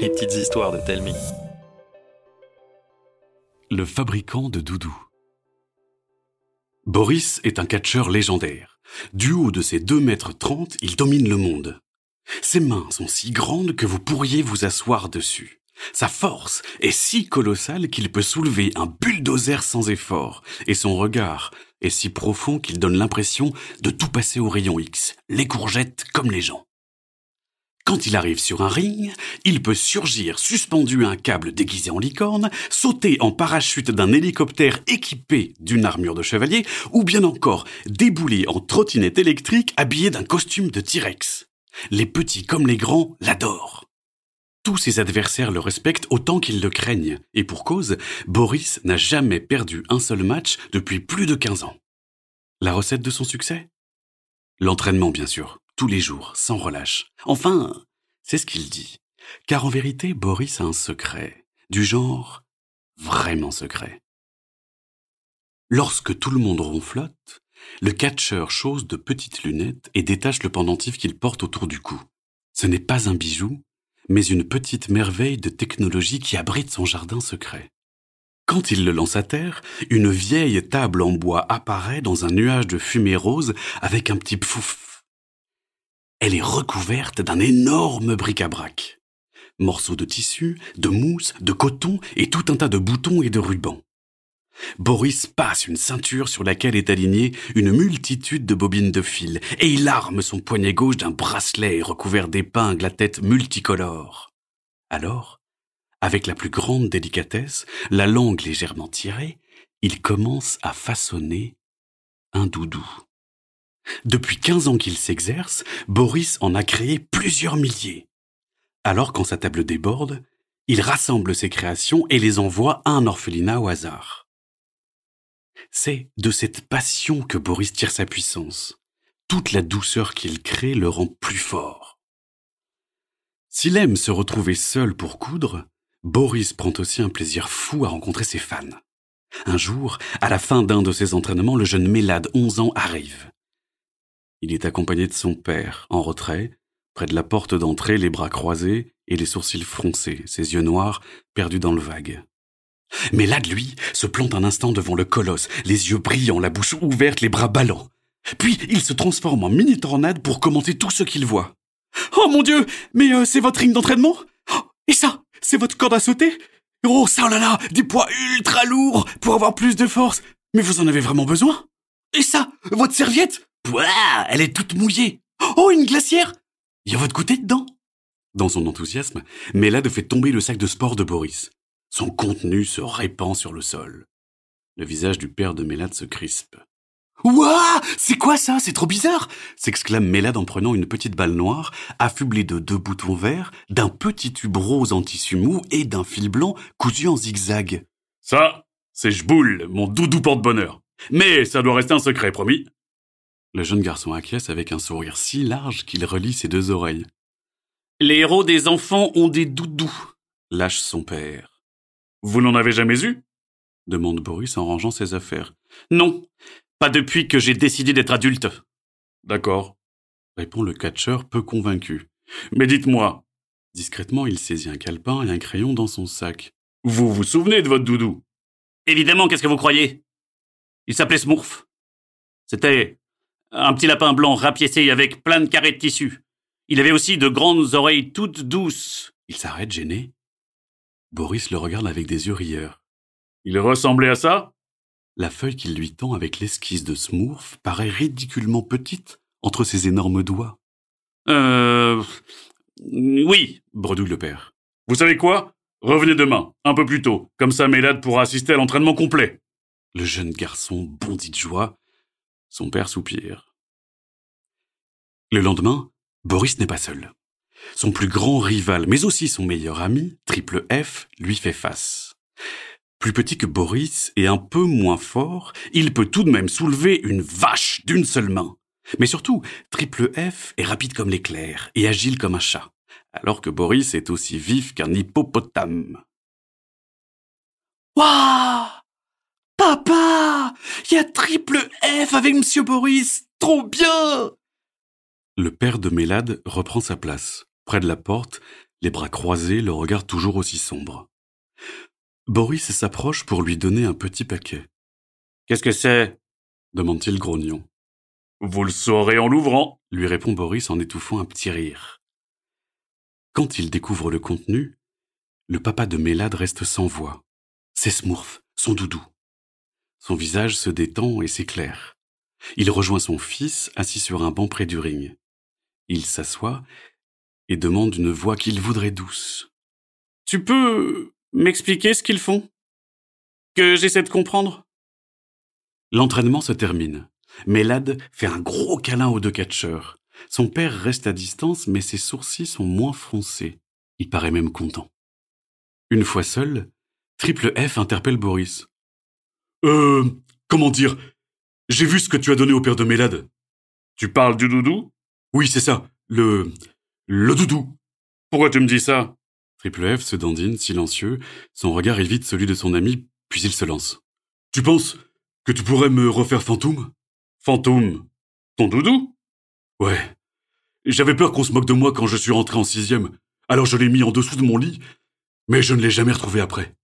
Les petites histoires de Telmi. Le fabricant de doudous. Boris est un catcheur légendaire. Du haut de ses 2 mètres 30, il domine le monde. Ses mains sont si grandes que vous pourriez vous asseoir dessus. Sa force est si colossale qu'il peut soulever un bulldozer sans effort, et son regard est si profond qu'il donne l'impression de tout passer au rayon X, les courgettes comme les gens. Quand il arrive sur un ring, il peut surgir suspendu à un câble déguisé en licorne, sauter en parachute d'un hélicoptère équipé d'une armure de chevalier, ou bien encore débouler en trottinette électrique habillé d'un costume de T-Rex. Les petits comme les grands l'adorent. Tous ses adversaires le respectent autant qu'ils le craignent, et pour cause, Boris n'a jamais perdu un seul match depuis plus de 15 ans. La recette de son succès? L'entraînement, bien sûr, tous les jours, sans relâche. Enfin, c'est ce qu'il dit. Car en vérité, Boris a un secret, du genre vraiment secret. Lorsque tout le monde ronflote, le catcheur chose de petites lunettes et détache le pendentif qu'il porte autour du cou. Ce n'est pas un bijou, mais une petite merveille de technologie qui abrite son jardin secret. Quand il le lance à terre, une vieille table en bois apparaît dans un nuage de fumée rose avec un petit pfouf. Elle est recouverte d'un énorme bric-à-brac. Morceaux de tissu, de mousse, de coton et tout un tas de boutons et de rubans. Boris passe une ceinture sur laquelle est alignée une multitude de bobines de fil, et il arme son poignet gauche d'un bracelet recouvert d'épingles à tête multicolore. Alors, avec la plus grande délicatesse, la langue légèrement tirée, il commence à façonner un doudou. Depuis quinze ans qu'il s'exerce, Boris en a créé plusieurs milliers. Alors quand sa table déborde, il rassemble ses créations et les envoie à un orphelinat au hasard. C'est de cette passion que Boris tire sa puissance. Toute la douceur qu'il crée le rend plus fort. S'il aime se retrouver seul pour coudre, Boris prend aussi un plaisir fou à rencontrer ses fans. Un jour, à la fin d'un de ses entraînements, le jeune Mélade, 11 ans, arrive. Il est accompagné de son père, en retrait, près de la porte d'entrée, les bras croisés et les sourcils froncés, ses yeux noirs perdus dans le vague. Mais là, lui, se plante un instant devant le colosse, les yeux brillants, la bouche ouverte, les bras ballants. Puis il se transforme en mini-tornade pour commenter tout ce qu'il voit. Oh mon dieu Mais euh, c'est votre ring d'entraînement? Oh, Et ça C'est votre corde à sauter? Oh ça, oh là là Des poids ultra lourds pour avoir plus de force Mais vous en avez vraiment besoin? Et ça Votre serviette? Pouah Elle est toute mouillée Oh, une glacière Il y a votre goûter dedans Dans son enthousiasme, Mélade fait tomber le sac de sport de Boris. Son contenu se répand sur le sol. Le visage du père de Mélade se crispe. Ouah C'est quoi ça? C'est trop bizarre s'exclame Mélade en prenant une petite balle noire, affublée de deux boutons verts, d'un petit tube rose en tissu mou et d'un fil blanc cousu en zigzag. Ça, c'est Jboul, mon doudou porte-bonheur. Mais ça doit rester un secret, promis. Le jeune garçon acquiesce avec un sourire si large qu'il relie ses deux oreilles. Les héros des enfants ont des doudous, lâche son père. Vous n'en avez jamais eu? demande Boris en rangeant ses affaires. Non, pas depuis que j'ai décidé d'être adulte. D'accord, répond le catcheur peu convaincu. Mais dites-moi. Discrètement, il saisit un calepin et un crayon dans son sac. Vous vous souvenez de votre doudou? Évidemment, qu'est-ce que vous croyez? Il s'appelait Smurf. C'était un petit lapin blanc rapiécé avec plein de carrés de tissu. Il avait aussi de grandes oreilles toutes douces. Il s'arrête gêné Boris le regarde avec des yeux rieurs. Il ressemblait à ça? La feuille qu'il lui tend avec l'esquisse de Smurf paraît ridiculement petite entre ses énormes doigts. Euh. Oui, bredouille le père. Vous savez quoi? Revenez demain, un peu plus tôt, comme ça Mélade pourra assister à l'entraînement complet. Le jeune garçon bondit de joie. Son père soupire. Le lendemain, Boris n'est pas seul. Son plus grand rival, mais aussi son meilleur ami, Triple F, lui fait face. Plus petit que Boris et un peu moins fort, il peut tout de même soulever une vache d'une seule main. Mais surtout, Triple F est rapide comme l'éclair et agile comme un chat, alors que Boris est aussi vif qu'un hippopotame. Papa Il y a Triple F avec Monsieur Boris Trop bien Le père de Mélade reprend sa place. Près de la porte, les bras croisés, le regard toujours aussi sombre. Boris s'approche pour lui donner un petit paquet. Qu'est-ce que c'est? demande-t-il grognon. Vous le saurez en l'ouvrant, lui répond Boris en étouffant un petit rire. Quand il découvre le contenu, le papa de Mélade reste sans voix. C'est Smurf, son doudou. Son visage se détend et s'éclaire. Il rejoint son fils assis sur un banc près du ring. Il s'assoit et demande une voix qu'il voudrait douce. Tu peux m'expliquer ce qu'ils font? Que j'essaie de comprendre? L'entraînement se termine. Mélade fait un gros câlin aux deux catcheurs. Son père reste à distance, mais ses sourcils sont moins froncés. Il paraît même content. Une fois seul, Triple F interpelle Boris. Euh, comment dire? J'ai vu ce que tu as donné au père de Mélade. Tu parles du doudou? Oui, c'est ça. Le... le doudou. Pourquoi tu me dis ça? Triple F se dandine, silencieux. Son regard évite celui de son ami, puis il se lance. Tu penses que tu pourrais me refaire fantôme? Fantôme Ton doudou? Ouais. J'avais peur qu'on se moque de moi quand je suis rentré en sixième, alors je l'ai mis en dessous de mon lit, mais je ne l'ai jamais retrouvé après.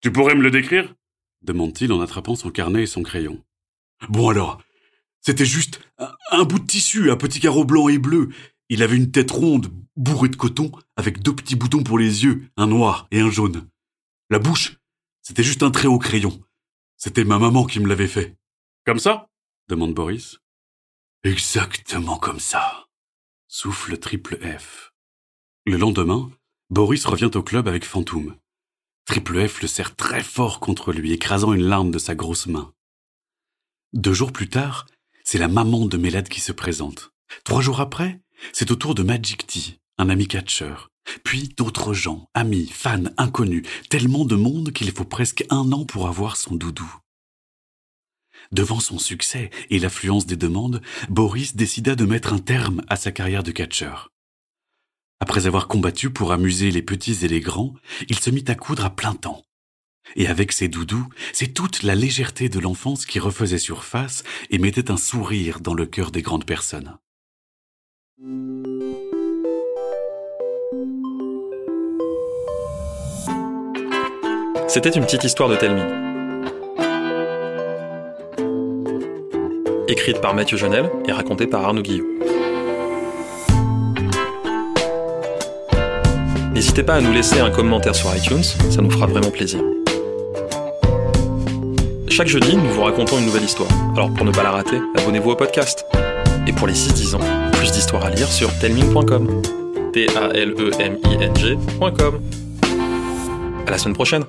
Tu pourrais me le décrire? Demande-t-il en attrapant son carnet et son crayon. Bon alors, c'était juste un, un, bout de tissu, un petit carreau blanc et bleu. Il avait une tête ronde, bourrée de coton, avec deux petits boutons pour les yeux, un noir et un jaune. La bouche, c'était juste un trait au crayon. C'était ma maman qui me l'avait fait. Comme ça? demande Boris. Exactement comme ça. Souffle triple F. Le lendemain, Boris revient au club avec Fantoum. Triple F le serre très fort contre lui, écrasant une larme de sa grosse main. Deux jours plus tard, c'est la maman de Mélade qui se présente. Trois jours après, c'est au tour de Magic T, un ami catcheur. Puis d'autres gens, amis, fans, inconnus, tellement de monde qu'il faut presque un an pour avoir son doudou. Devant son succès et l'affluence des demandes, Boris décida de mettre un terme à sa carrière de catcheur. Après avoir combattu pour amuser les petits et les grands, il se mit à coudre à plein temps. Et avec ses doudous, c'est toute la légèreté de l'enfance qui refaisait surface et mettait un sourire dans le cœur des grandes personnes. C'était une petite histoire de Telmi. Écrite par Mathieu Jonel et racontée par Arnaud Guillot. N'hésitez pas à nous laisser un commentaire sur iTunes, ça nous fera vraiment plaisir. Chaque jeudi, nous vous racontons une nouvelle histoire. Alors pour ne pas la rater, abonnez-vous au podcast. Et pour les 6-10 ans, plus d'histoires à lire sur telming.com. T-A-L-E-M-I-N-G.com. À la semaine prochaine!